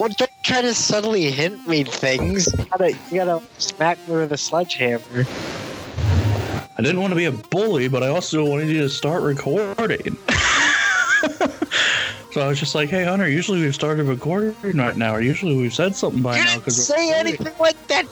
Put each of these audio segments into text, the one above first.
Well, don't try to subtly hint me things. You gotta, you gotta smack me with a sledgehammer. I didn't want to be a bully, but I also wanted you to start recording. so I was just like, "Hey, Hunter. Usually we've started recording right now, or usually we've said something by You now." didn't say anything like that.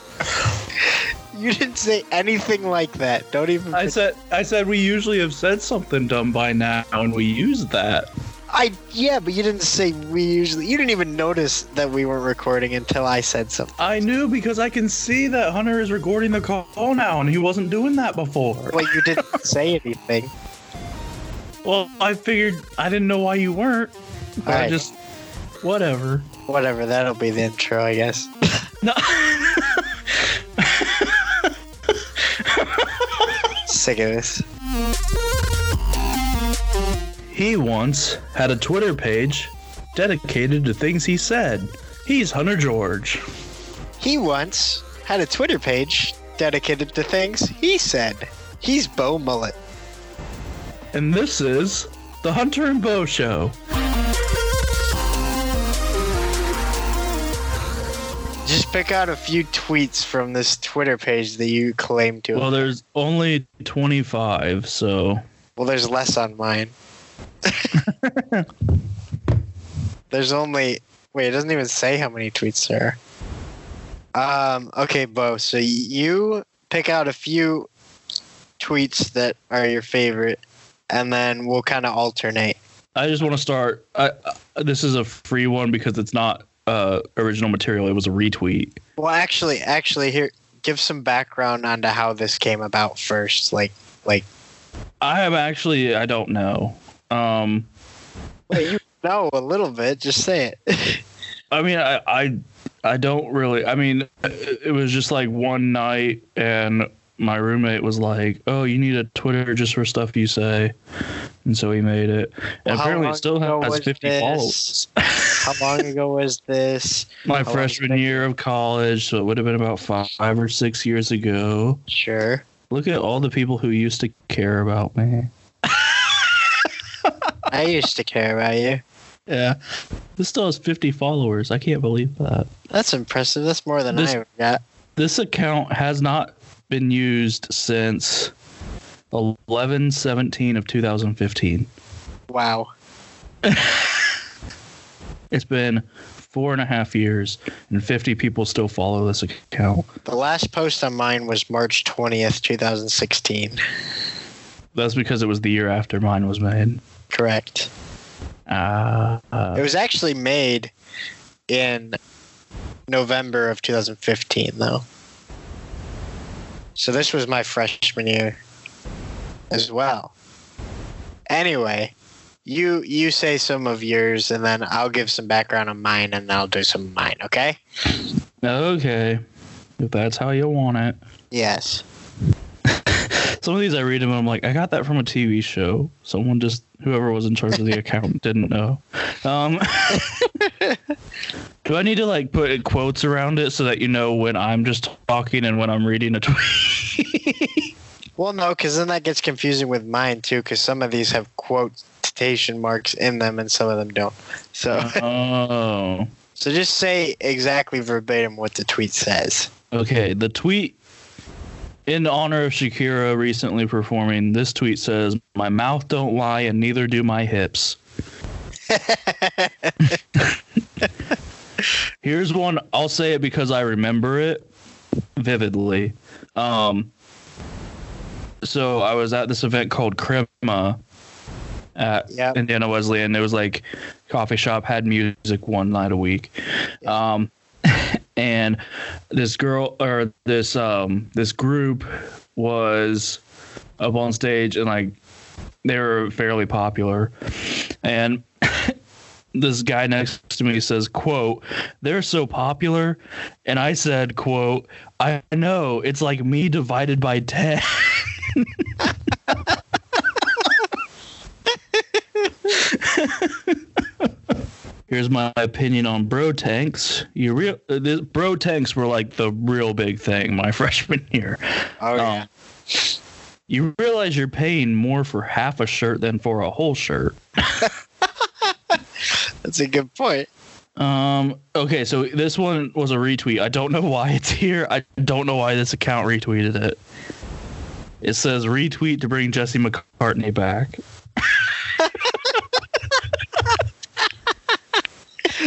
You didn't say anything like that. Don't even. I said, "I said we usually have said something dumb by now, and we use that." I yeah, but you didn't say we usually. You didn't even notice that we weren't recording until I said something. I knew because I can see that Hunter is recording the call now, and he wasn't doing that before. Well, you didn't say anything. Well, I figured I didn't know why you weren't. I just whatever. Whatever. That'll be the intro, I guess. No. Sick of this. He once had a Twitter page dedicated to things he said. He's Hunter George. He once had a Twitter page dedicated to things he said. He's Bo Mullet. And this is the Hunter and Bo Show. Just pick out a few tweets from this Twitter page that you claim to. Well, there's only 25, so Well, there's less on mine. There's only wait, it doesn't even say how many tweets there are. Um, okay, Bo. So you pick out a few tweets that are your favorite, and then we'll kind of alternate. I just want to start. I, uh, this is a free one because it's not uh, original material. It was a retweet. Well, actually, actually, here, give some background onto how this came about first. Like, like, I have actually. I don't know. Um, wait, you know a little bit. Just say it. I mean, I, I, I don't really. I mean, it was just like one night, and my roommate was like, "Oh, you need a Twitter just for stuff you say," and so he made it. Well, And apparently, it still has 50 this? followers. how long ago was this? My How freshman has it been? year of college, so it would have been about five or six years ago. Sure. Look at all the people who used to care about me. I used to care about you. Yeah. This still has 50 followers. I can't believe that. That's impressive. That's more than This- I got. This account has not been used since 11 17 of 2015. Wow. It's been four and a half years, and 50 people still follow this account. The last post on mine was March 20th, 2016. That's because it was the year after mine was made. Correct. It Uh, was actually made in November of 2015, though. So this was my freshman year as well. Anyway, you you say some of yours, and then I'll give some background on mine, and then I'll do some of mine. Okay? okay. If that's how you want it. Yes. Some of these I read them and I'm like, I got that from a TV show. Someone just, whoever was in charge of the account didn't know. Um, do I need to like put quotes around it so that you know when I'm just talking and when I'm reading a tweet? Well, no, because then that gets confusing with mine too, because some of these have quotation marks in them, and some of them don't. So, oh. so just say exactly verbatim what the tweet says. Okay, the tweet in honor of Shakira recently performing, this tweet says, My mouth don't lie and neither do my hips. Here's one. I'll say it because I remember it vividly. Um, so I was at this event called Crema at Yep. Indiana Wesleyan. It was like coffee shop had music one night a week. Um, and this girl or this um this group was up on stage and like they were fairly popular. And this guy next to me says quote they're so popular. And i said quote i know. It's like me divided by 10 Here's my opinion on bro tanks. You real uh, bro tanks were like the real big thing my freshman year. Oh yeah. Um, you realize you're paying more for half a shirt than for a whole shirt. That's a good point. Um. Okay, so this one was a retweet. I don't know why it's here. I don't know why this account retweeted it. It says retweet to bring Jesse McCartney back.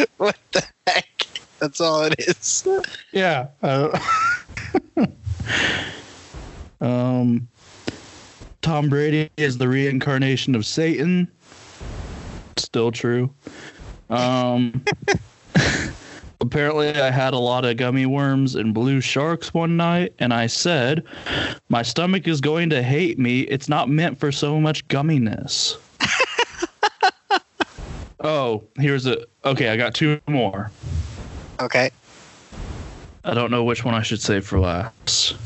what the heck? That's all it is. Yeah. Uh, um. Tom Brady is the reincarnation of Satan. Still true. Um. apparently, I had a lot of gummy worms and blue sharks one night, and I said, "My stomach is going to hate me. It's not meant for so much gumminess." Oh, here's a. Okay, I got two more. Okay. I don't know which one I should save for last.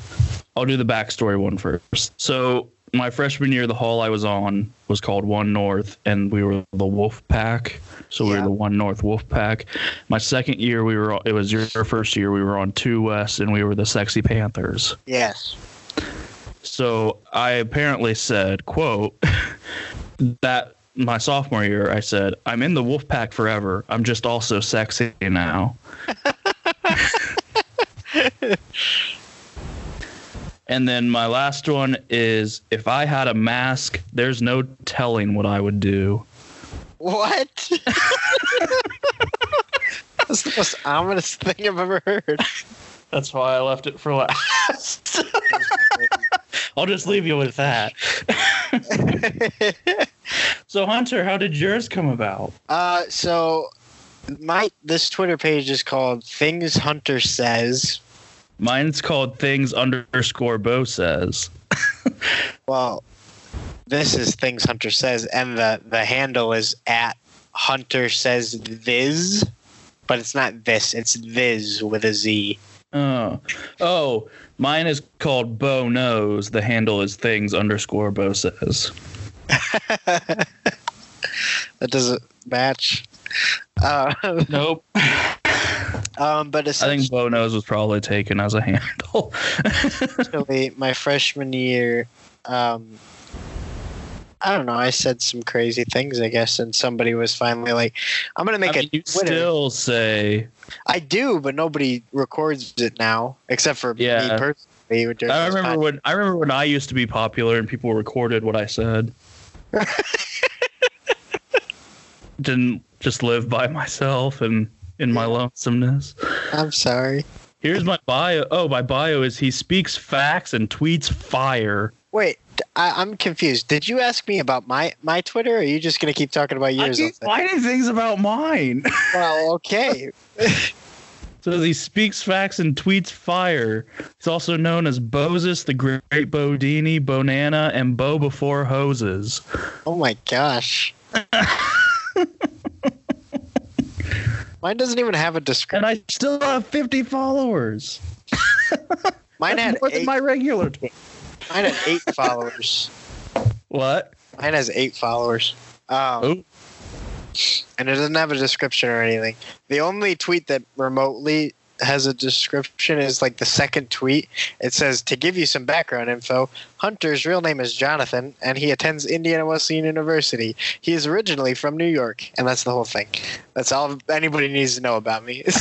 I'll do the backstory one first. So my freshman year, the hall I was on was called One North, and we were the Wolf Pack. So we Yeah. were the One North Wolf Pack. My second year, we were. It was your first year. We were on Two West, and we were the Sexy Panthers. Yes. So I apparently said, "quote that my sophomore year." I said, "I'm in the Wolf Pack forever. I'm just also sexy now." and then my last one is, "If I had a mask, there's no telling what I would do." What? That's the most ominous thing I've ever heard. That's why I left it for last. I'll just leave you with that. So Hunter, how did yours come about? uh, so my this Twitter page is called Things Hunter Says. Mine's called things underscore Bo says. Well, this is Things Hunter Says, and the the handle is at Hunter Says Viz, but it's not this. It's Viz with a Z. Oh, oh, mine is called Bo knows. The handle is things underscore Bo says. that doesn't match. Uh, Nope. um, but I think Bo knows was probably taken as a handle. actually, my freshman year, um, I don't know. I said some crazy things, I guess, and somebody was finally like, "I'm gonna I make mean, a you Twitter." still say. I do, but nobody records it now, except for Yeah. me personally. I remember when I remember when I used to be popular and people recorded what I said. Didn't just live by myself and in my lonesomeness. I'm sorry. Here's my bio. Oh, my bio is he speaks facts and tweets fire. Wait, I, I'm confused. Did you ask me about my my Twitter, or are you just gonna keep talking about I yours? keep finding things about mine. well, okay. so he speaks facts and tweets fire. He's also known as Boses, the Great Bodini, Bonana, and Bo Before Hoses. Oh my gosh. Mine doesn't even have a description. And I still have 50 followers. Mine had more than my regular tweet. mine had eight followers. What? Mine has eight followers. Um, Oh. and it doesn't have a description or anything. The only tweet that remotely has a description is like the second tweet. It says to give you some background info, Hunter's real name is Jonathan and he attends Indiana Wesleyan University. He is originally from New York, and that's the whole thing. That's all anybody needs to know about me.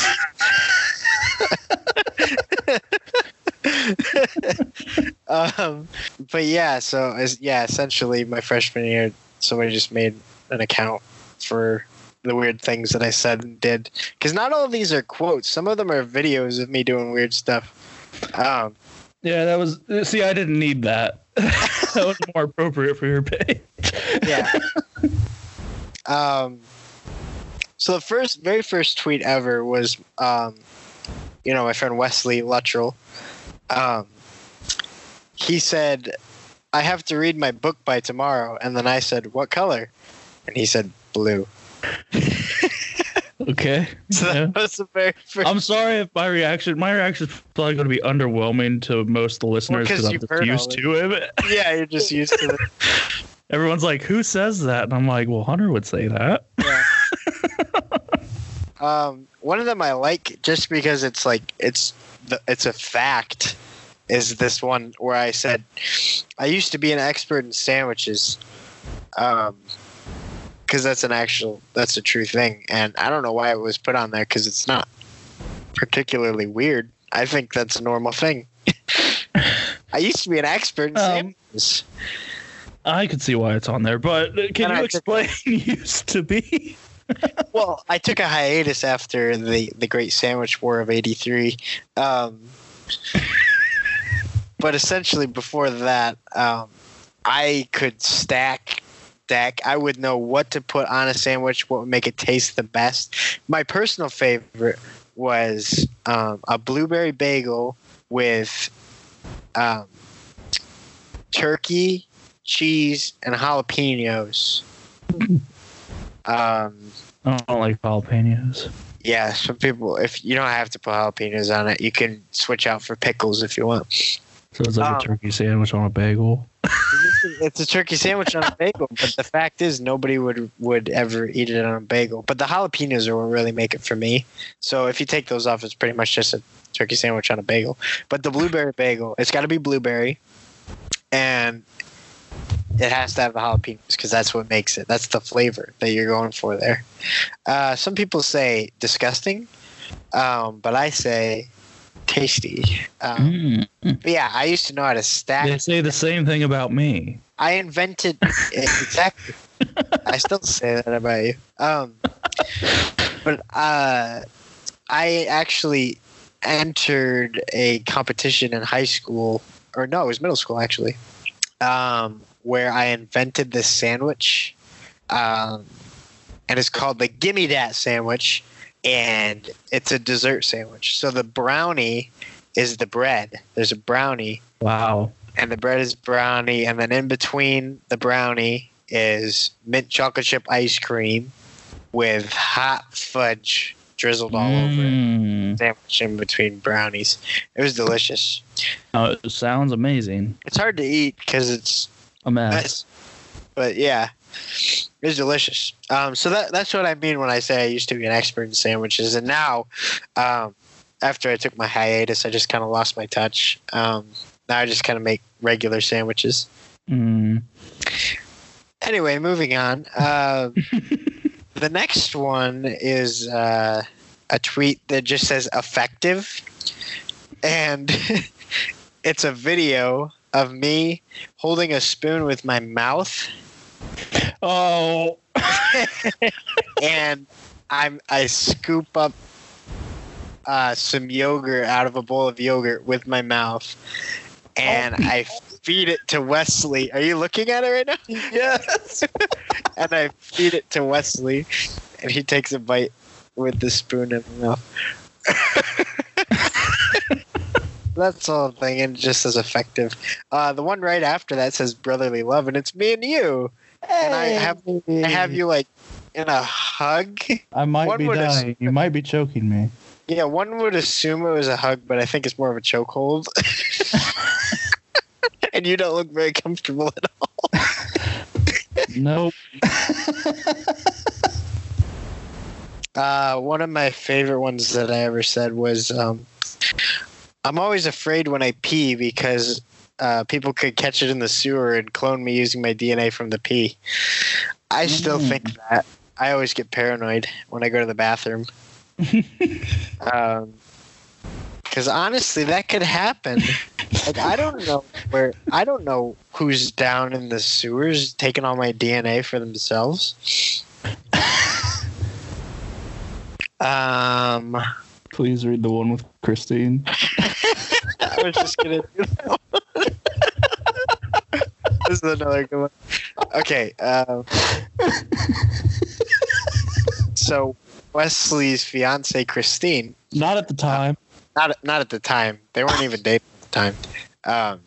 um, but yeah, so yeah, essentially my freshman year, somebody just made an account for the weird things that I said and did. Because not all of these are quotes. Some of them are videos of me doing weird stuff. Um, Yeah, that was. See, I didn't need that. that was more appropriate for your page. yeah. um, so the first, very first tweet ever was, um, you know, my friend Wesley Luttrell. Um, he said, "I have to read my book by tomorrow," and then I said, "What color?" And he said, "Blue." Okay. So Yeah. that was the very first. I'm sorry if my reaction, my reaction is probably going to be underwhelming to most of the listeners 'cause because I'm you've just used to it. yeah, you're just used to it. Everyone's like, "Who says that?" And I'm like, "Well, Hunter would say that." Um, one of them I like just because it's like it's the, it's a fact. Is this one where I said I used to be an expert in sandwiches, um, because that's an actual that's a true thing, and I don't know why it was put on there because it's not particularly weird. I think that's a normal thing. I used to be an expert in Um, sandwiches. I could see why it's on there, but can And you I took- explain used to be? Well, I took a hiatus after the the Great Sandwich War of '83, um, but essentially before that, um, I could stack. Stack. I would know what to put on a sandwich, what would make it taste the best. My personal favorite was um, a blueberry bagel with um, turkey, cheese, and jalapenos. Um, I don't like jalapenos. yeah, some people, if you don't have to put jalapenos on it, you can switch out for pickles if you want. So it's like Um, a turkey sandwich on a bagel. It's a turkey sandwich on a bagel, but the fact is, nobody would would ever eat it on a bagel. But the jalapenos are what really make it for me. So if you take those off, it's pretty much just a turkey sandwich on a bagel. But the blueberry bagel, it's got to be blueberry, and it has to have the jalapenos because that's what makes it. That's the flavor that you're going for there. Uh, some people say disgusting, um, but I say tasty. Um, Mm. but yeah, I used to know how to stack They say the same thing about me. I invented exactly. I still say that about you. Um, but uh, I actually entered a competition in high school, or no, it was middle school actually, um, where I invented this sandwich, um, and it's called the Gimme Dat sandwich, and it's a dessert sandwich. So the brownie is the bread. There's a brownie Wow. and the bread is brownie, and then in between the brownie is mint chocolate chip ice cream with hot fudge drizzled all over it. Mm. Sandwich in between brownies. It was delicious. Oh, it sounds amazing. It's hard to eat because it's A mess. but yeah, it was delicious. Um, so that that's what I mean when I say I used to be an expert in sandwiches, and now, um, after I took my hiatus, I just kind of lost my touch. Um, now I just kind of make regular sandwiches. Mm. Anyway, moving on. Uh, the next one is uh, a tweet that just says effective. And it's a video of me holding a spoon with my mouth Oh. and I'm I scoop up uh, some yogurt out of a bowl of yogurt with my mouth and I feed it to Wesley. Are you looking at it right now? Yes. and I feed it to Wesley, and he takes a bite with the spoon in the mouth. That's the whole thing, and just as effective. Uh, the one right after that says brotherly love, and it's me and you. And I have I have you like in a hug. I might One be would ass- dying. You might be choking me. Yeah, one would assume it was a hug, but I think it's more of a chokehold. and you don't look very comfortable at all. Nope. Uh, one of my favorite ones that I ever said was, um, "I'm always afraid when I pee because uh, people could catch it in the sewer and clone me using my DNA from the pee." I still Mm. think that. I always get paranoid when I go to the bathroom. um, because honestly, that could happen. Like I don't know where I don't know who's down in the sewers taking all my DNA for themselves. um. Please read the one with Christine. I was just gonna do that this is another good one. Okay. Um, so Wesley's fiance Christine, Not at the time. not not at the time. They weren't even dating at the time. Um,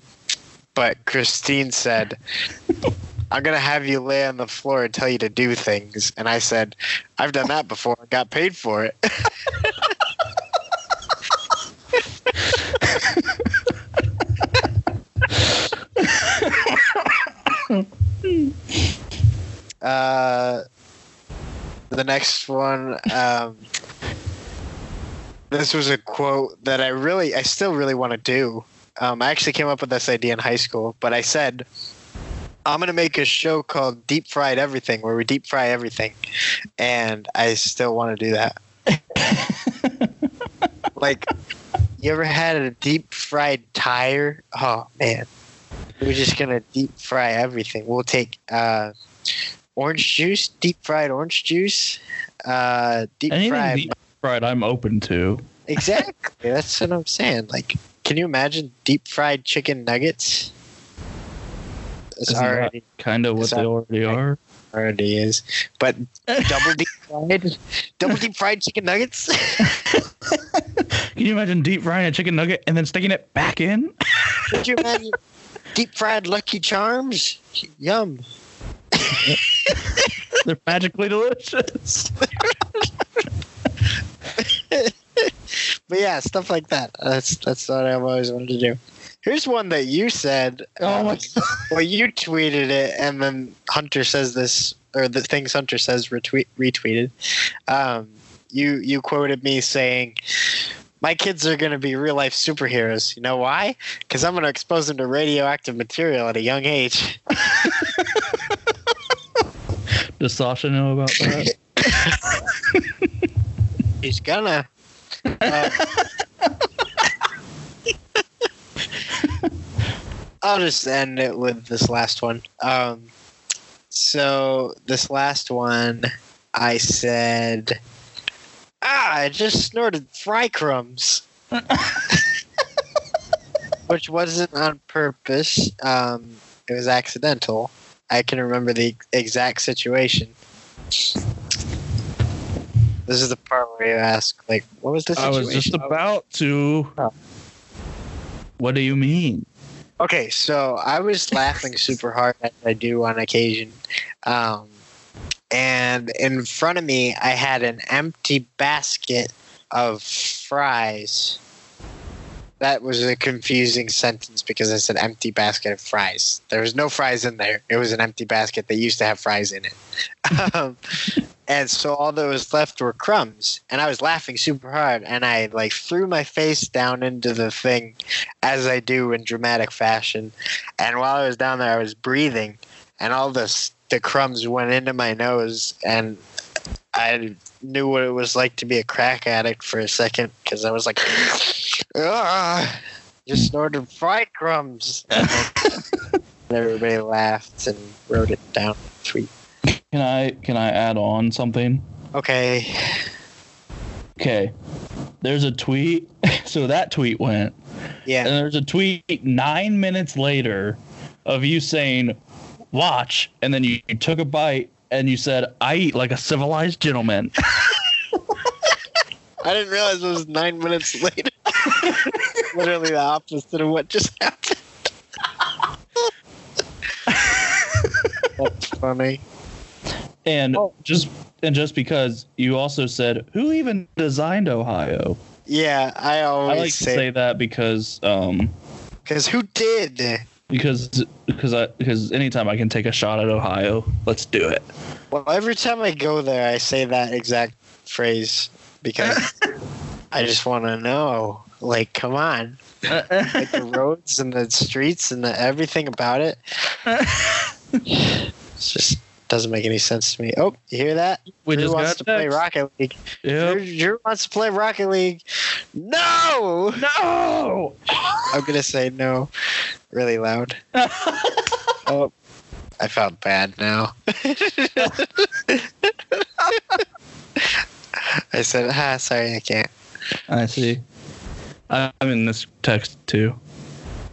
but Christine said, "I'm gonna have you lay on the floor and tell you to do things." And I said, "I've done that before. and Got paid for it." Uh, the next one. Um, this was a quote that I really, I still really want to do. Um, I actually came up with this idea in high school, but I said, I'm gonna make a show called Deep Fried Everything, where we deep fry everything, and I still want to do that. like, you ever had a deep fried tire? Oh man, we're just gonna deep fry everything. We'll take uh, orange juice, deep fried orange juice, uh, deep Anything fried. deep fried, I'm open to. Exactly. That's what I'm saying. Like, can you imagine deep fried chicken nuggets? It's Isn't already kind of what they already are. already is, but double deep fried, double deep fried chicken nuggets. Can you imagine deep frying a chicken nugget and then sticking it back in? Could you imagine deep fried Lucky Charms? Yum. They're magically delicious. But yeah, stuff like that. That's that's what I've always wanted to do. Here's one that you said. Oh my uh, Well, you tweeted it, and then Hunter says this, or the things Hunter says retweet retweeted. Um, you you quoted me saying, "My kids are going to be real life superheroes." You know why? Because I'm going to expose them to radioactive material at a young age. Does Sasha know about that? He's gonna. Uh, I'll just end it with this last one. Um, so this last one, I said, "Ah, I just snorted fry crumbs," which wasn't on purpose. Um, it was accidental. I can remember the exact situation. This is the part where you ask, like, what was the situation? I was just about to. Oh. What do you mean? Okay, so I was laughing super hard as I do on occasion. Um, and in front of me, I had an empty basket of fries. That was a confusing sentence because it's an empty basket of fries. There was no fries in there. It was an empty basket that used to have fries in it. um, and so all that was left were crumbs. And I was laughing super hard. And I like threw my face down into the thing as I do in dramatic fashion. And while I was down there, I was breathing, and all this the crumbs went into my nose, and I knew what it was like to be a crack addict for a second because I was like, ah, just snorted fried crumbs. and everybody laughed and wrote it down. Tweet. Can I can I add on something? Okay. Okay. There's a tweet. So that tweet went. Yeah. And there's a tweet nine minutes later of you saying, watch. And then you, you took a bite and you said, I eat like a civilized gentleman. I didn't realize it was nine minutes later. Literally the opposite of what just happened. That's funny. And Oh. just and just because you also said, who even designed Ohio? Yeah, I always I always like to say say that because um because who did? because because I because anytime I can take a shot at Ohio, let's do it. Well, every time I go there, I say that exact phrase because I just want to know. Like, come on, like the roads and the streets and the everything about it. It just doesn't make any sense to me. Oh, you hear that? we Drew just wants got to play. Rocket League. Yep. Drew, Drew wants to play Rocket League. No, No. I'm gonna say no, really loud. Oh, I felt bad now. I said, ah, sorry, I can't. I see. I'm in this text too.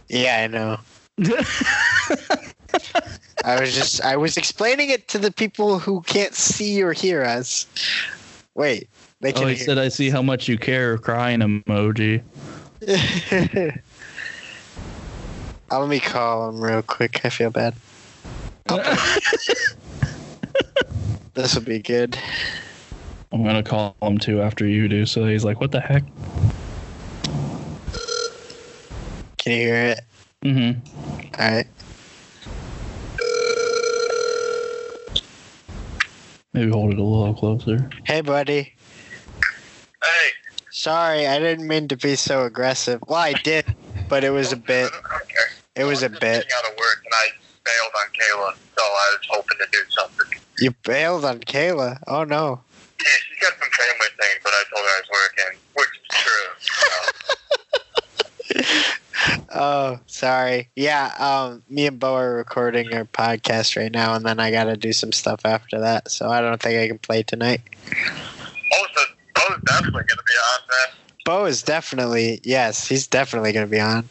Yeah, I know. I was just, I was explaining it to the people who can't see or hear us. Wait, they can. Oh, can he said, "I see how much you care." Crying emoji. oh, let me call him real quick. I feel bad. This will be good. I'm gonna call him too after you do. So he's like, "What the heck?" Can you hear it? Mm-hmm. All right. Maybe hold it a little closer. Hey, buddy. Hey. Sorry, I didn't mean to be so aggressive. Well, I did, but it was a bit. Okay. It was a I'm just bit. Getting out of work, and I bailed on Kayla, so I was hoping to do something. You bailed on Kayla. Oh no. Yeah, she's got some family things, but I told her I was working, which is true. So, Oh, sorry. Yeah, um, me and Bo are recording our podcast right now, and then I gotta do some stuff after that. So I don't think I can play tonight. oh, so Bo's definitely going to be on then. Bo is definitely yes, he's definitely gonna be on.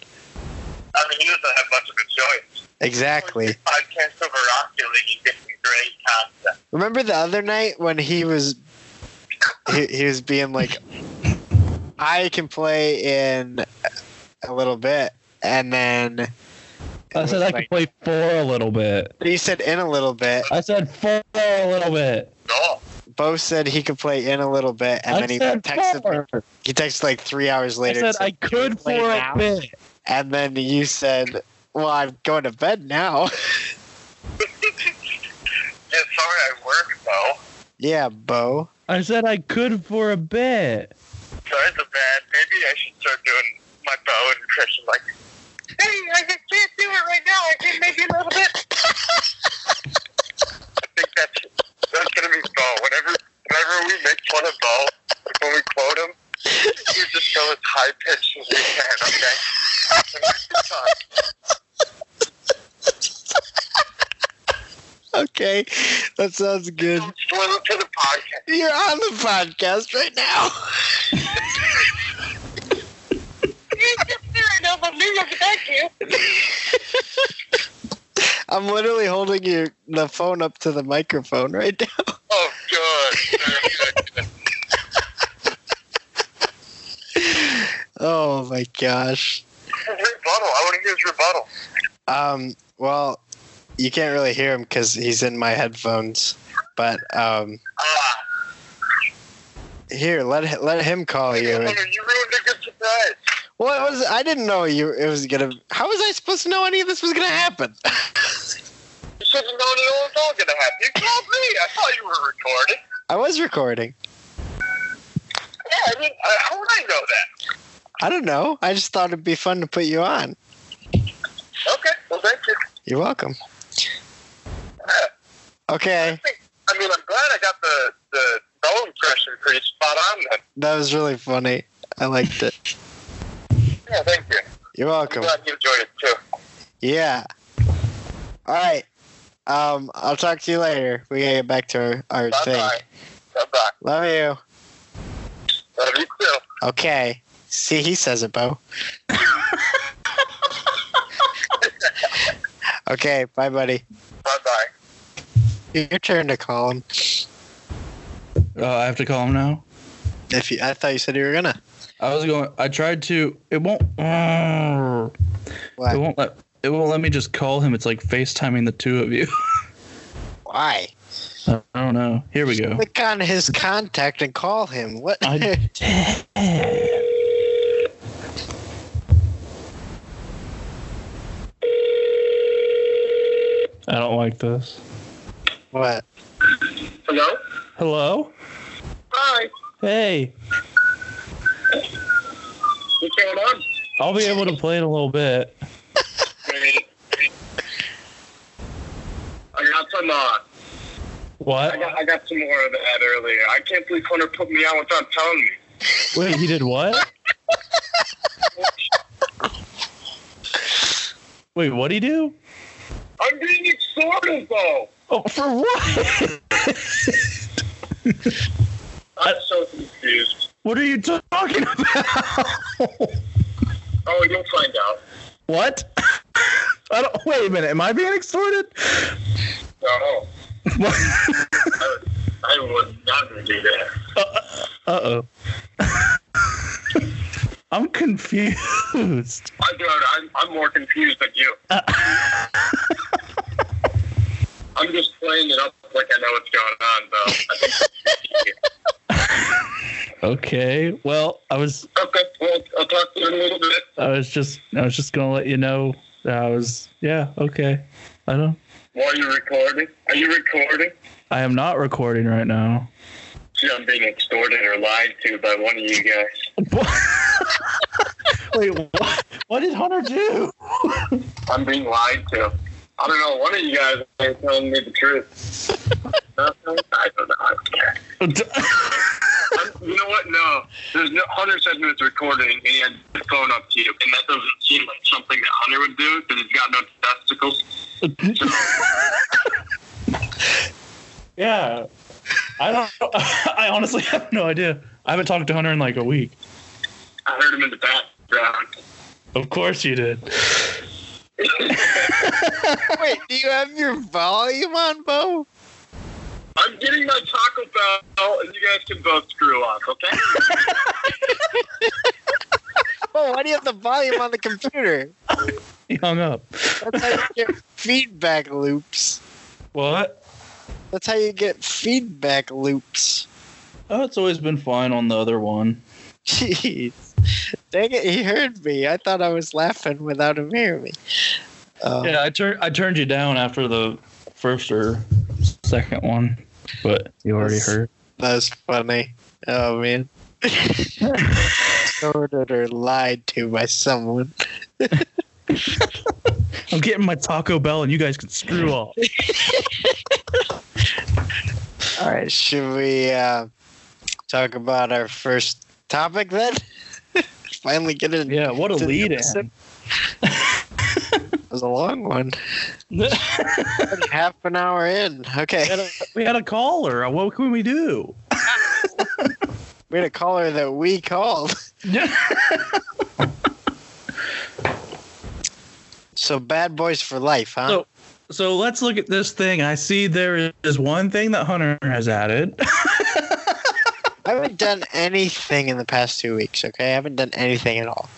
I mean, he doesn't have much of a choice. Exactly. Podcast over Rocket League, some great content. Remember the other night when he was he, he was being like, I can play in a little bit, and then I said I like- could play four a little bit. He said in a little bit. I said four a little bit. No. Bo said he could play in a little bit, and I then he said texted. for. He texted like three hours later. I later. said I could play for now?" a bit. and then you said, "Well, I'm going to bed now." Yeah, sorry I work, though. yeah, Bo. I said I could for a bit. Sorry, the bad. Maybe I should start doing my Bo impression like, hey, I just can't do it right now. I can maybe a little bit. I think that's, that's going to be Bo. Whenever, whenever we make fun of Bo, like when we quote him, you just go as high pitched as you can, okay? And that's the time. Okay, that sounds good. Don't to the podcast. You're on the podcast right now. You can do it now, but New York, thank you. I'm literally holding your the phone up to the microphone right now. Oh, good. Very good. good. Oh my gosh. His rebuttal. I want to hear his rebuttal. Um. Well, you can't really hear him because he's in my headphones. But um, Ah, here, let let him call you. You ruined a good surprise. What was? I didn't know you. It was gonna. How was I supposed to know any of this was gonna happen? You should have known it was all to happen. You called me. I thought you were recording. I was recording. Yeah, I mean, uh, how would I know that? I don't know. I just thought it'd be fun to put you on. Okay, well, thank you. You're welcome. Yeah, Okay, I, think, I mean, I'm glad I got the, the Bo impression pretty spot on then. that was really funny. I liked it. Yeah, thank you. You're welcome. I'm welcome. glad you enjoyed it too. Yeah. All right. Um, I'll talk to you later. We gotta get back to our, our Bye thing. bye. Bye bye. Love you. Love you too. Okay. See, he says it, Bo. okay. Bye, buddy. Bye bye. Your turn to call him. Uh, I have to call him now. If you, I thought you said you were gonna. I was going. I tried to. It won't. Uh, What? it won't let. It won't let me just call him. It's like FaceTiming the two of you. Why? I don't know. Here we go. Click on his contact and call him. What? I did. I don't like this. what? Hello? Hello? Hi. Hey, What's going on? I'll be able to play in a little bit. Great. I got some, uh, I What? got, I got some more of that earlier. I can't believe Hunter put me on without telling me. Wait, he did what? Wait, what'd he do? I'm being extorted, though. Oh, for what? I'm so confused. What are you talking about? Oh, you'll find out. what? I don't. Wait a minute. Am I being extorted? No, What? I, I would never do that. Uh oh. I'm confused. I dude, I'm, I'm more confused than you. I'm just playing it up like I know what's going on, though. Okay. Well, I was okay, well, I'll talk to you in a little bit. I was just I was just gonna let you know that I was yeah okay. I don't. Are you're recording, are you recording? I am not recording right now. See, I'm being extorted or lied to by one of you guys. Wait, what? What did Hunter do? I'm being lied to. I don't know. One of you guys ain't telling me the truth. I don't know. I don't care. I'm, you know what? No. There's no. Hunter said he was recording and he had his phone up to you, and that doesn't seem like something that Hunter would do because he's got no testicles. So, yeah. I don't. I honestly have no idea. I haven't talked to Hunter in like a week. I heard him in the background. Of course you did. Wait, do you have your volume on, Bo? I'm getting my Taco Bell, and you guys can both screw off, okay? Oh, why do you have the volume on the computer? He hung up. That's how you get feedback loops. What? That's how you get feedback loops. Oh, it's always been fine on the other one. Jeez. Dang it, he heard me. I thought I was laughing without him hearing me. Uh, Yeah, I turned I turned you down after the first or second one, but you already heard. That's funny. Oh, man. Sorted or lied to by someone. I'm getting my Taco Bell, and you guys can screw off. All right, should we uh, talk about our first topic then? Finally get it. Yeah, what a lead was a long one. Half an hour in. Okay. had a, we had a caller. Uh, what can we do? We had a caller that we called. So bad boys for life, huh? So, so let's look at this thing. I see there is one thing that Hunter has added. I haven't done anything in the past two weeks, okay? I haven't done anything at all.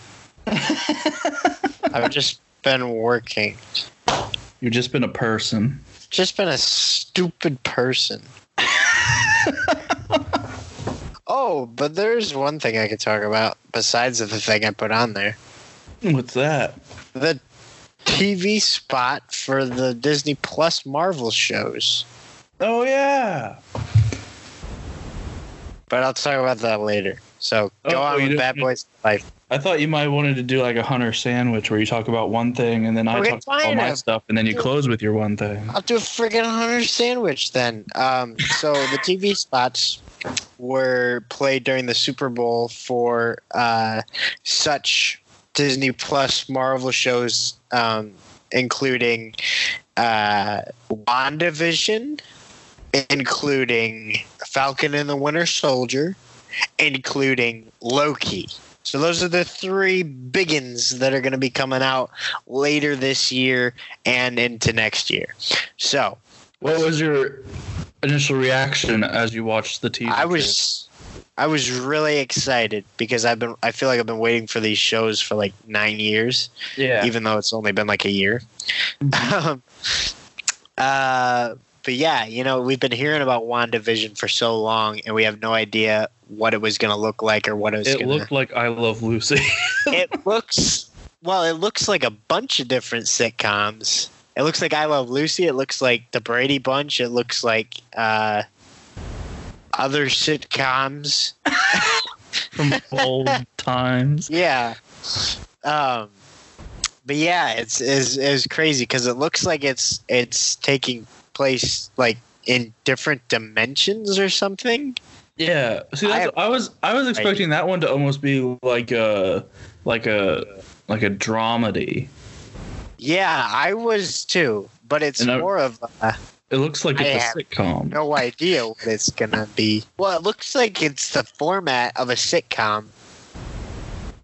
I've just been working. You've just been a person. Just been a stupid person. oh, but there's one thing I could talk about besides the thing I put on there. What's that? The TV spot for the Disney Plus Marvel shows. Oh yeah. But I'll talk about that later. So go Oh, on with Bad Boys Life. I thought you might wanted to do like a Hunter sandwich where you talk about one thing and then I Okay, talk about all my stuff and then you close with your one thing. I'll do a friggin' Hunter sandwich then. Um, so the TV spots were played during the Super Bowl for uh, such Disney Plus Marvel shows, um, including uh, WandaVision, including Falcon and the Winter Soldier, including Loki. So those are the three biggins that are going to be coming out later this year and into next year. So What was your initial reaction as you watched the TV? I was I was really excited because I've been I feel like I've been waiting for these shows for like nine years, yeah. even though it's only been like a year. Mhm. Um, uh, but yeah, you know, we've been hearing about WandaVision for so long, and we have no idea what it was going to look like or what it was it going to. looked like I Love Lucy. it looks well. It looks like a bunch of different sitcoms. It looks like I Love Lucy. It looks like The Brady Bunch. It looks like uh, other sitcoms. from old times. Yeah. Um, but yeah, it's is is crazy because it looks like it's it's taking place like in different dimensions or something. Yeah. See, I that's, I, was I was expecting that one to almost be like a like a like a dramedy. Yeah, I was too, but it's And I- more of a, It looks like I it's a sitcom. no idea what it's gonna be. Well, it looks like it's the format of a sitcom,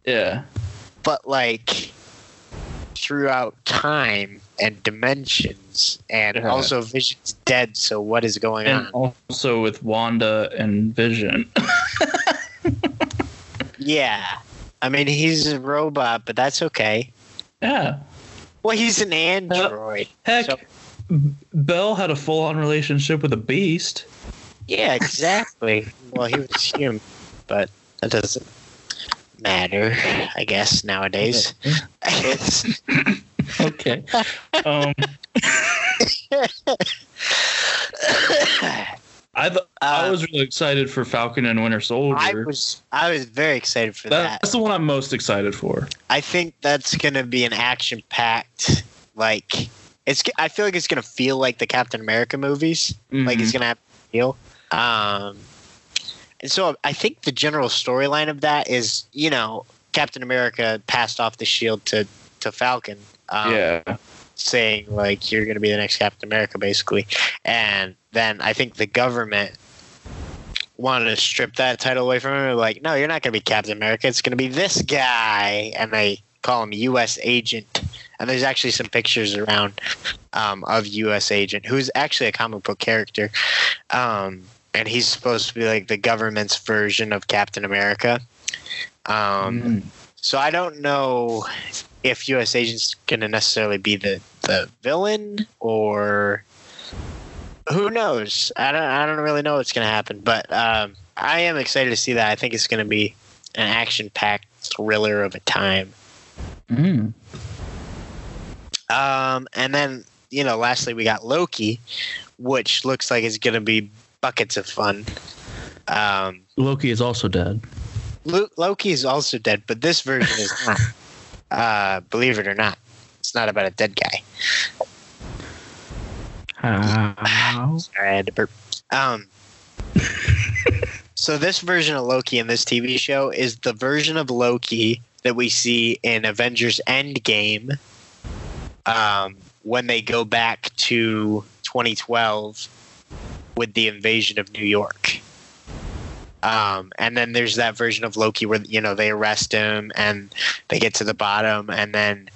Yeah. but like throughout time and dimensions, and Yeah. also Vision's dead. So what is going And on? also with Wanda and Vision. Yeah, I mean he's a robot, but that's okay. yeah. Well, he's an android. Heck, So- Belle had a full on relationship with a beast. Yeah, exactly. well, he was human, but that doesn't matter, I guess nowadays. Okay. Um, I th- I Uh, was really excited for Falcon and Winter Soldier. I was I was very excited for that. That's the one I'm most excited for. I think that's gonna be an action packed like It's. I feel like it's gonna feel like the Captain America movies. Like it's Mhm. gonna have a feel. Um, and so I think the general storyline of that is, you know, Captain America passed off the shield to to Falcon. Um, yeah. saying like you're going to be the next Captain America, basically. And then I think the government wanted to strip that title away from him. Like, no, you're not going to be Captain America. It's going to be this guy, and they call him U.S. Agent. And there's actually some pictures around um, of U.S. Agent, who's actually a comic book character. Um, and he's supposed to be like the government's version of Captain America. Um, Mm. so I don't know if U.S. agents going to necessarily be the the villain or who knows. I don't I don't really know what's going to happen, but um, I am excited to see that. I think it's going to be an action packed thriller of a time. Mm. Um, and then you know, lastly we got Loki, which looks like it's going to be buckets of fun. Um, Loki is also dead. Lo- Loki is also dead, but this version is not. Uh, believe it or not, it's not about a dead guy. How? Sorry, I had to burp. Um, so this version of Loki in this TV show is the version of Loki that we see in Avengers Endgame. Um, when they go back to 2012 with the invasion of New York. Um, and then there's that version of Loki where you know they arrest him and they get to the bottom, and then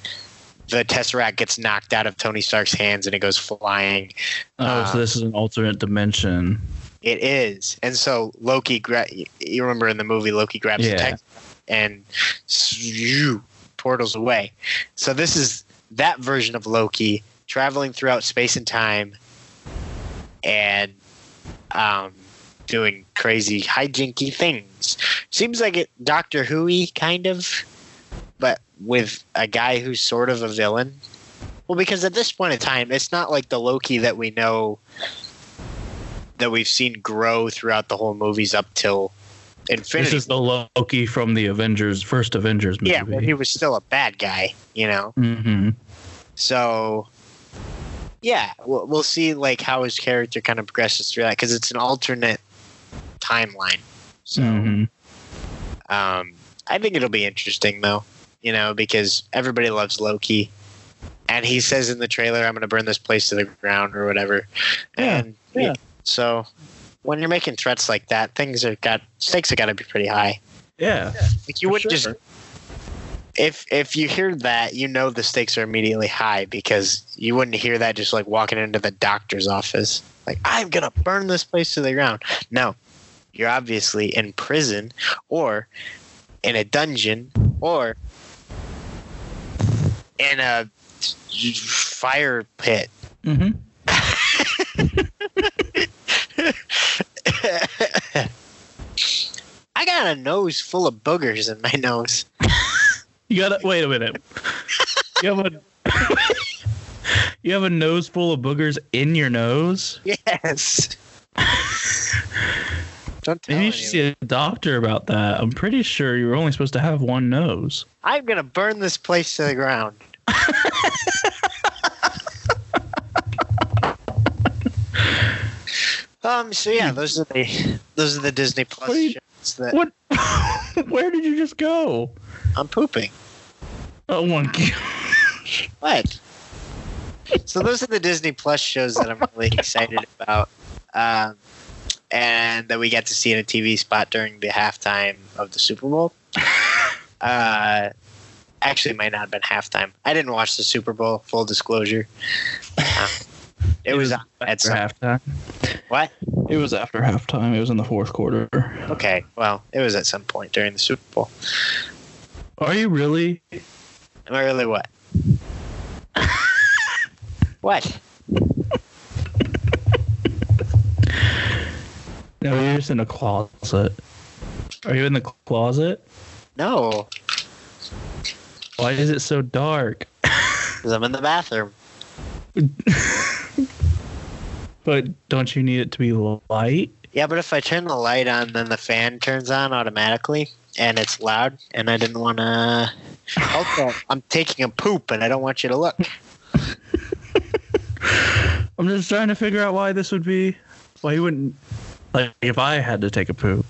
the Tesseract gets knocked out of Tony Stark's hands and it goes flying. Oh, Uh, so this is an alternate dimension. It is, and so Loki. Gra- you remember in the movie, Loki grabs the Yeah. tech and shoo, portals away. So this is that version of Loki traveling throughout space and time, and um, doing crazy hijinky things. Seems like it Doctor Who kind of, but with a guy who's sort of a villain. Well, because at this point in time, it's not like the Loki that we know that we've seen grow throughout the whole movies up till Infinity. This is the Loki from the Avengers, first Avengers movie. yeah, where he was still a bad guy, you know. hmm So, yeah, we'll, we'll see like how his character kind of progresses through that because it's an alternate timeline. So, hmm um, I think it'll be interesting though, you know, because everybody loves Loki, and he says in the trailer, "I'm going to burn this place to the ground" or whatever. Yeah, and yeah. so when you're making threats like that, things are got stakes have got to be pretty high. Yeah. Like you wouldn't sure. just if if you hear that, you know the stakes are immediately high because you wouldn't hear that just like walking into the doctor's office. Like I'm gonna burn this place to the ground. No, you're obviously in prison or in a dungeon or in a fire pit. hmm I got a nose full of boogers in my nose. You gotta wait a minute. You have a you have a nose full of boogers in your nose. Yes. Maybe you should anyone. see a doctor about that. I'm pretty sure you were only supposed to have one nose. I'm gonna burn this place to the ground. um. So yeah, those are the those are the Disney Plus you- shows that What? Where did you just go? I'm pooping. Oh my god. What? so those are the Disney Plus shows that I'm really excited about, um, and that we get to see in a TV spot during the halftime of the Super Bowl. Uh, actually, it might not have been halftime. I didn't watch the Super Bowl. Full disclosure. Uh, it, was, on at halftime. what? It was after halftime. It was in the fourth quarter. Okay, well, it was at some point during the Super Bowl. Are you really? Am I really what? what? No, you're just in a closet. Are you in the closet? No, Why is it so dark? because I'm in the bathroom. But don't you need it to be light? Yeah, but if I turn the light on, then the fan turns on automatically, and it's loud. And I didn't want to. Also, I'm taking a poop, and I don't want you to look. I'm just trying to figure out why this would be. Why you wouldn't like if I had to take a poop.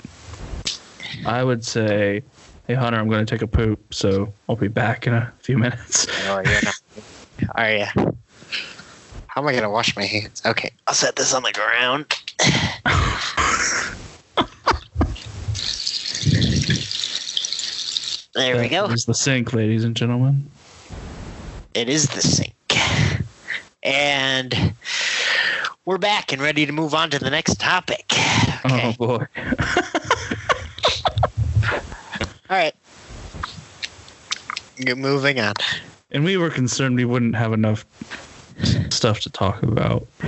I would say, "Hey Hunter, I'm going to take a poop, so I'll be back in a few minutes." Oh, you're not. Are you? How am I gonna wash my hands? Okay, I'll set this on the ground. there we go. That is the sink, ladies and gentlemen. It is the sink. And we're back and ready to move on to the next topic. Okay. Oh boy. All right. Get moving on. And we were concerned we wouldn't have enough stuff to talk about.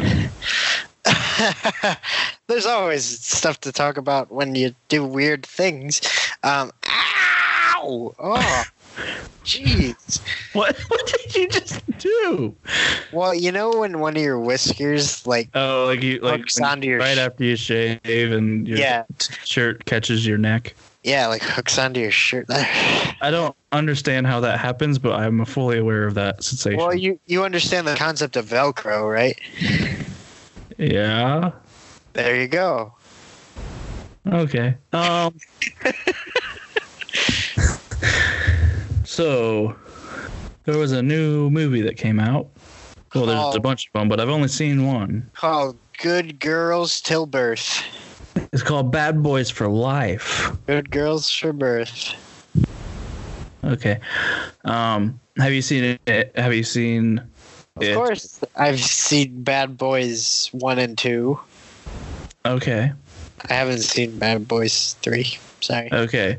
There's always stuff to talk about when you do weird things. Um, ow! Oh, jeez. What? What did you just do? Well, you know when one of your whiskers, like, Oh, like you like Hooks onto your right sh- after you shave and your Yeah. shirt catches your neck. yeah, like hooks onto your shirt. I don't understand how that happens, but I'm fully aware of that sensation. well, you you understand the concept of Velcro, right? yeah. There you go. Okay. Um. so, there was a new movie that came out. Well, there's Oh. a bunch of them, but I've only seen one. Called Good Girls Till Birth. It's called Bad Boys for Life. Good Girls for Birth. Okay. Um. Have you seen it? Have you seen? Of it? course, I've seen Bad Boys 1 and 2. Okay. I haven't seen Bad Boys 3. Sorry. Okay.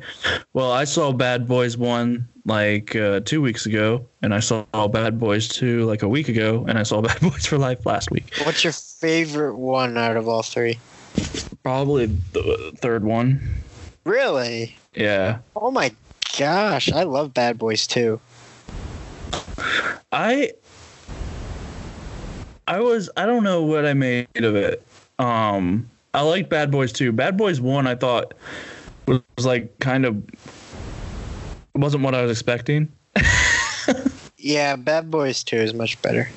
Well, I saw Bad Boys 1 like uh, two weeks ago, and I saw Bad Boys 2 like a week ago, and I saw Bad Boys for Life last week. What's your favorite one out of all three? Probably the third one. Really? Yeah. Oh my gosh, I love Bad Boys 2. I I was I don't know what I made of it. Um I like Bad Boys 2. Bad Boys 1 I thought was, was like kind of wasn't what I was expecting. Yeah, Bad Boys 2 is much better.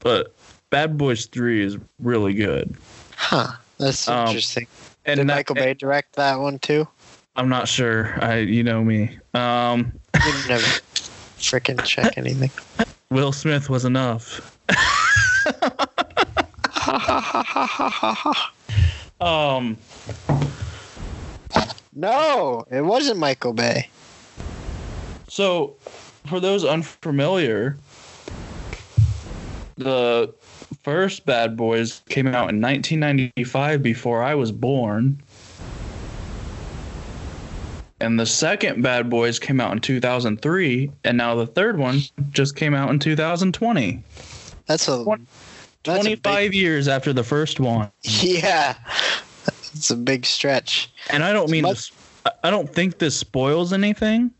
But Bad Boys 3 is really good. Huh. That's Um, interesting. And Did that- Michael Bay direct that one too? I'm not sure. I you know me. Um You never freaking check anything. Will Smith was enough. Um no, it wasn't Michael Bay. So for those unfamiliar, the first Bad Boys came out in 1995 before I was born. And the second Bad Boys came out in 2003, and now the third one just came out in 2020. That's a Twen- that's a big- 25 years after the first one. yeah. It's a big stretch. And I don't mean Much- I don't think this spoils anything.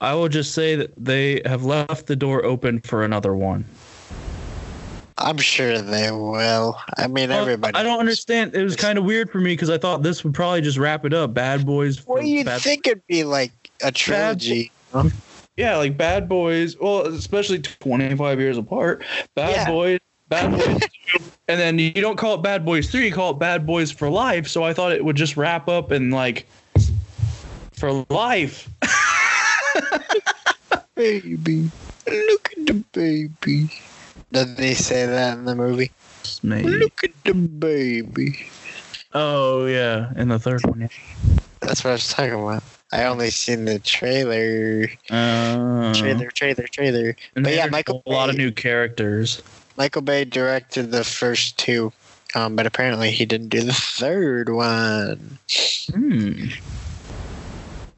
I will just say that they have left the door open for another one. I'm sure they will. I mean, Well, everybody. I don't understand. It was kind of weird for me because I thought this would probably just wrap it up. Bad Boys. for Well, you'd Bad- think it'd be like a trilogy. Yeah, like Bad Boys. Well, especially 25 years apart. Bad Yeah. Boys. Bad Boys. 2, and then you don't call it Bad Boys 3, you call it Bad Boys for Life. So I thought it would just wrap up and like for life. Baby, look at the baby. Doesn't say that in the movie? Maybe. Look at the baby. Oh yeah, in the third one. Yeah. That's what I was talking about. I only seen the trailer, Uh, trailer, trailer, trailer. but yeah, Michael a lot of new characters. Michael Bay directed the first two, um, but apparently he didn't do the third one. Hmm.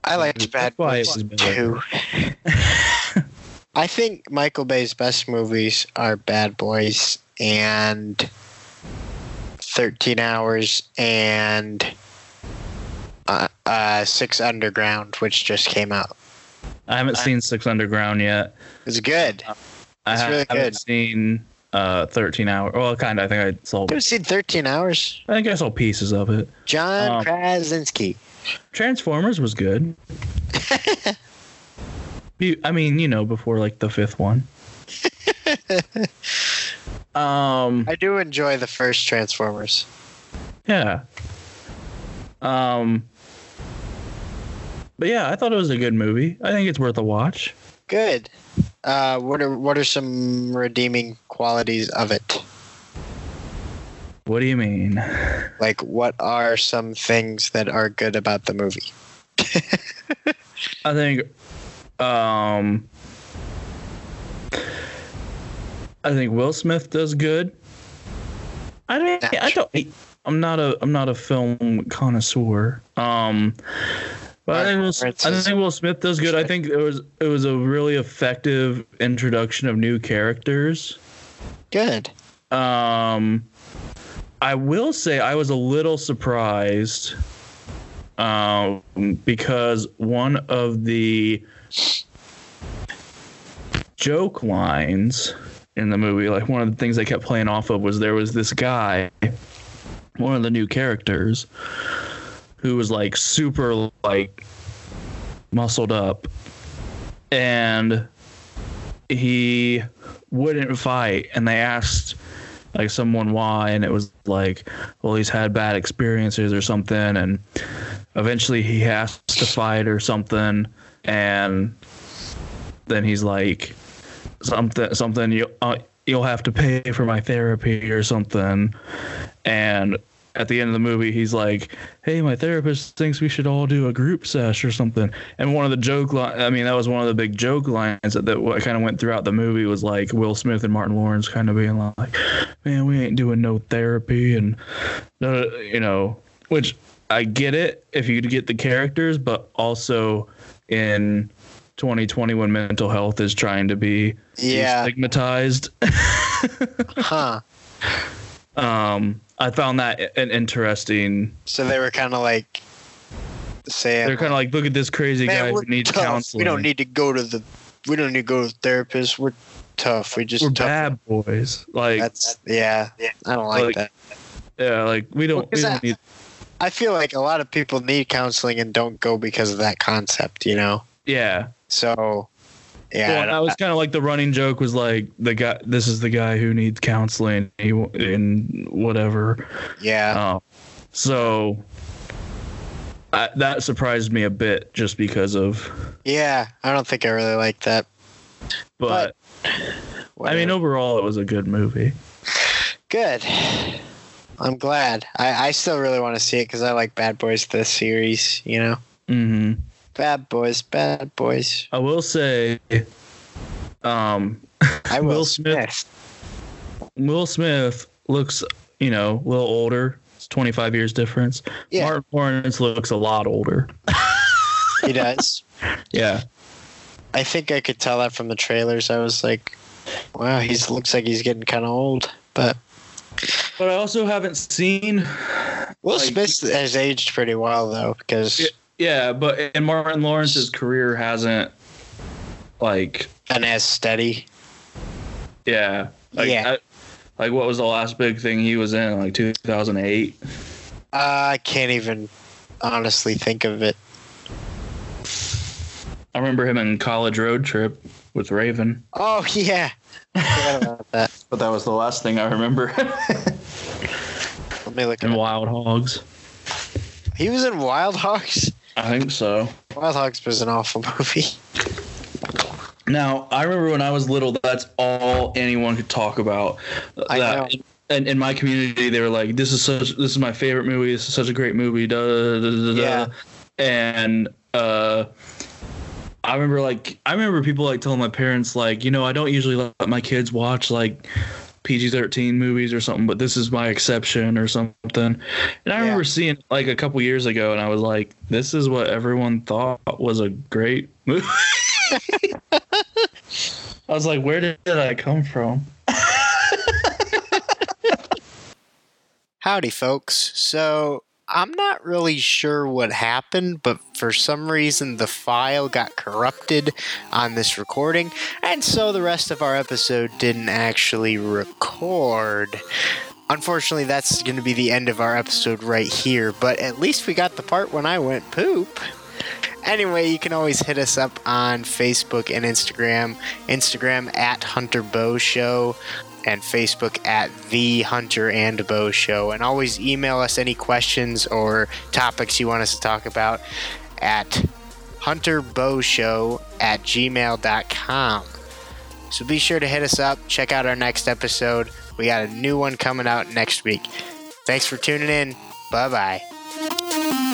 I liked Bad That's why it Boys too. I think Michael Bay's best movies are Bad Boys and 13 Hours and uh, uh, Six Underground, which just came out. I haven't seen Six Underground yet. It's good. I It's ha- really haven't good. seen uh 13 hour. Well, kind of. I think I saw. You ever seen 13 Hours? I think I saw pieces of it. John Um, Krasinski. Transformers was good. I mean, you know, before like the fifth one. Um, I do enjoy the first Transformers. yeah. Um, but yeah, I thought it was a good movie. I think it's worth a watch. Good. Uh, what are what are some redeeming qualities of it? What do you mean? Like, what are some things that are good about the movie? I think, um, I think Will Smith does good. I mean, I don't. I'm not a. I'm not a film connoisseur. Um, but I think, Will, I think Will Smith does good. I think it was it was a really effective introduction of new characters. Good. Um, I will say I was a little surprised um, because one of the joke lines in the movie, like one of the things they kept playing off of, was there was this guy, one of the new characters, who was like super like muscled up, and he wouldn't fight, and they asked like someone why. And it was like well he's had bad experiences or something. And eventually he has to fight or something. And then he's like something something you uh, you'll have to pay for my therapy or something. And at the end of the movie, he's like, "Hey, my therapist thinks we should all do a group sesh or something." And one of the joke line, I mean, that was one of the big joke lines that, that kind of went throughout the movie was like Will Smith and Martin Lawrence kind of being like, "Man, we ain't doing no therapy," and uh, you know, which I get it if you get the characters, but also in 2020 when mental health is trying to be Yeah. stigmatized. Huh. um, I found that an interesting. So they were kind of like saying, They're kind of like, look at this crazy "Man, guy who needs tough. counseling. We don't need to go to the. We don't need to go to the therapist. We're tough. We just We're tough. bad boys. Like, That's yeah. I don't like, Like, that. yeah, like we don't. Well, we don't I- need. I feel like a lot of people need counseling and don't go because of that concept. You know. Yeah. So. Yeah. well, that was kind of like the running joke was like the guy. This is the guy who needs counseling. And whatever. yeah. Um, so I, that surprised me a bit, just because of. Yeah. I don't think I really like that. But, I mean, overall, it was a good movie. Good. I'm glad. I, I still really want to see it because I like Bad Boys the series. You know, hmm Bad Boys, Bad Boys. I will say, um, I will, Will Smith. Will Smith looks, you know, a little older. It's 25 years difference. Yeah. Martin Lawrence looks a lot older. He does. Yeah. I think I could tell that from the trailers. I was like, wow, he looks like he's getting kind of old. But But I also haven't seen. Will Like- Smith has aged pretty well though, because Yeah. Yeah, but and Martin Lawrence's career hasn't, like, and as steady. yeah, like, Yeah. I- like what was the last big thing he was in? Like 2008. Uh, I can't even honestly think of it. I remember him in College Road Trip with Raven. Oh yeah, I forgot about that. But that was the last thing I remember. Let me look. At and. Wild Hogs. He was in Wild Hogs. I think so. Wild Hogs was an awful movie. Now, I remember when I was little, that's all anyone could talk about. I That- know. And in my community, they were like, "This is such. This is my favorite movie. This is such a great movie." Da, da, da, da, da. Yeah. And uh, I remember like I remember people like telling my parents like, you know, I don't usually let my kids watch like PG-13 movies or something, but this is my exception or something. And I Yeah. remember seeing like a couple years ago, and I was like, this is what everyone thought was a great movie. I was like, where did I come from? Howdy, folks. So I'm not really sure what happened, but for some reason the file got corrupted on this recording, and so the rest of our episode didn't actually record. Unfortunately, that's going to be the end of our episode right here, but at least we got the part when I went poop. Anyway, you can always hit us up on Facebook and Instagram. Instagram at Hunter Bo Show. And Facebook at The Hunter and Bo Show. And always email us any questions or topics you want us to talk about at hunterboshow at gmail.com. So be sure to hit us up. Check out our next episode. We got a new one coming out next week. Thanks for tuning in. Bye bye.